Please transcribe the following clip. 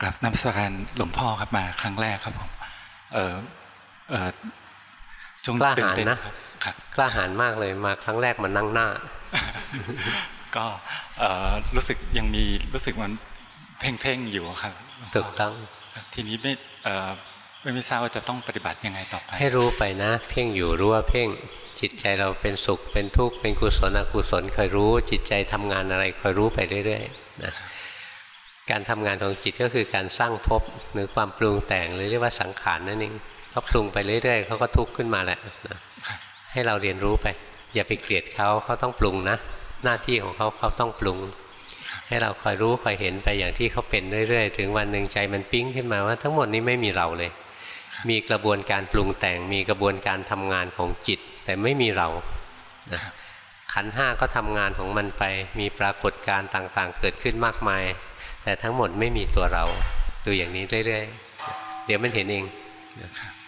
กลับนำสการหลวงพ่อครับมาครั้งแรกครับผมเออเออจงกล้าตื่นหาญเต้นนะครับครับกล้าหาญมากเลยมาครั้งแรกมานั่งหน้า ก็เอ่อรู้สึกยังมีรู้สึกมันเพ่งเพ่งๆอยู่ครับหลวงพ่ถูกต้องทีนี้ไม่เอ่อไม่ไม่ทราบว่าจะต้องปฏิบัติยังไงต่อไป ให้รู้ไปนะ เพ่งอยู่รู้ว่าเพ่งจิตใจเราเป็นสุขเป็นทุกข์เป็นกุศลอกุศลคอยรู้ จิตใจทำงานอะไรคอยรู้ไปเรื่อยๆนะ การทำงานของจิตก็คือการสร้างภพหรือความปรุงแต่งหรือเรียกว่าสังขารนั่นเองเขาปรุงไปเรื่อยๆเขาก็ทุกข์ขึ้นมาแหละนะให้เราเรียนรู้ไป อย่าไปเกลียดเขาเขาต้องปรุงนะ หน้าที่ของเขาเขาต้องปรุง ให้เราคอยรู้คอยเห็นไปอย่างที่เขาเป็นเรื่อยๆ ถึงวันหนึ่งใจมันปิ้งขึ้นมาว่าทั้งหมดนี้ไม่มีเราเลย มีกระบวนการปรุงแต่ง มีกระบวนการทำงานของจิต แต่ไม่มีเรานะขันห้าก็ทำงานของมันไป มีปรากฏการณ์ต่างๆ เกิดขึ้นมากมาย แต่ทั้งหมดไม่มีตัวเรา ดูอย่างนี้เรื่อยๆ เดี๋ยวมันเห็นเองครับ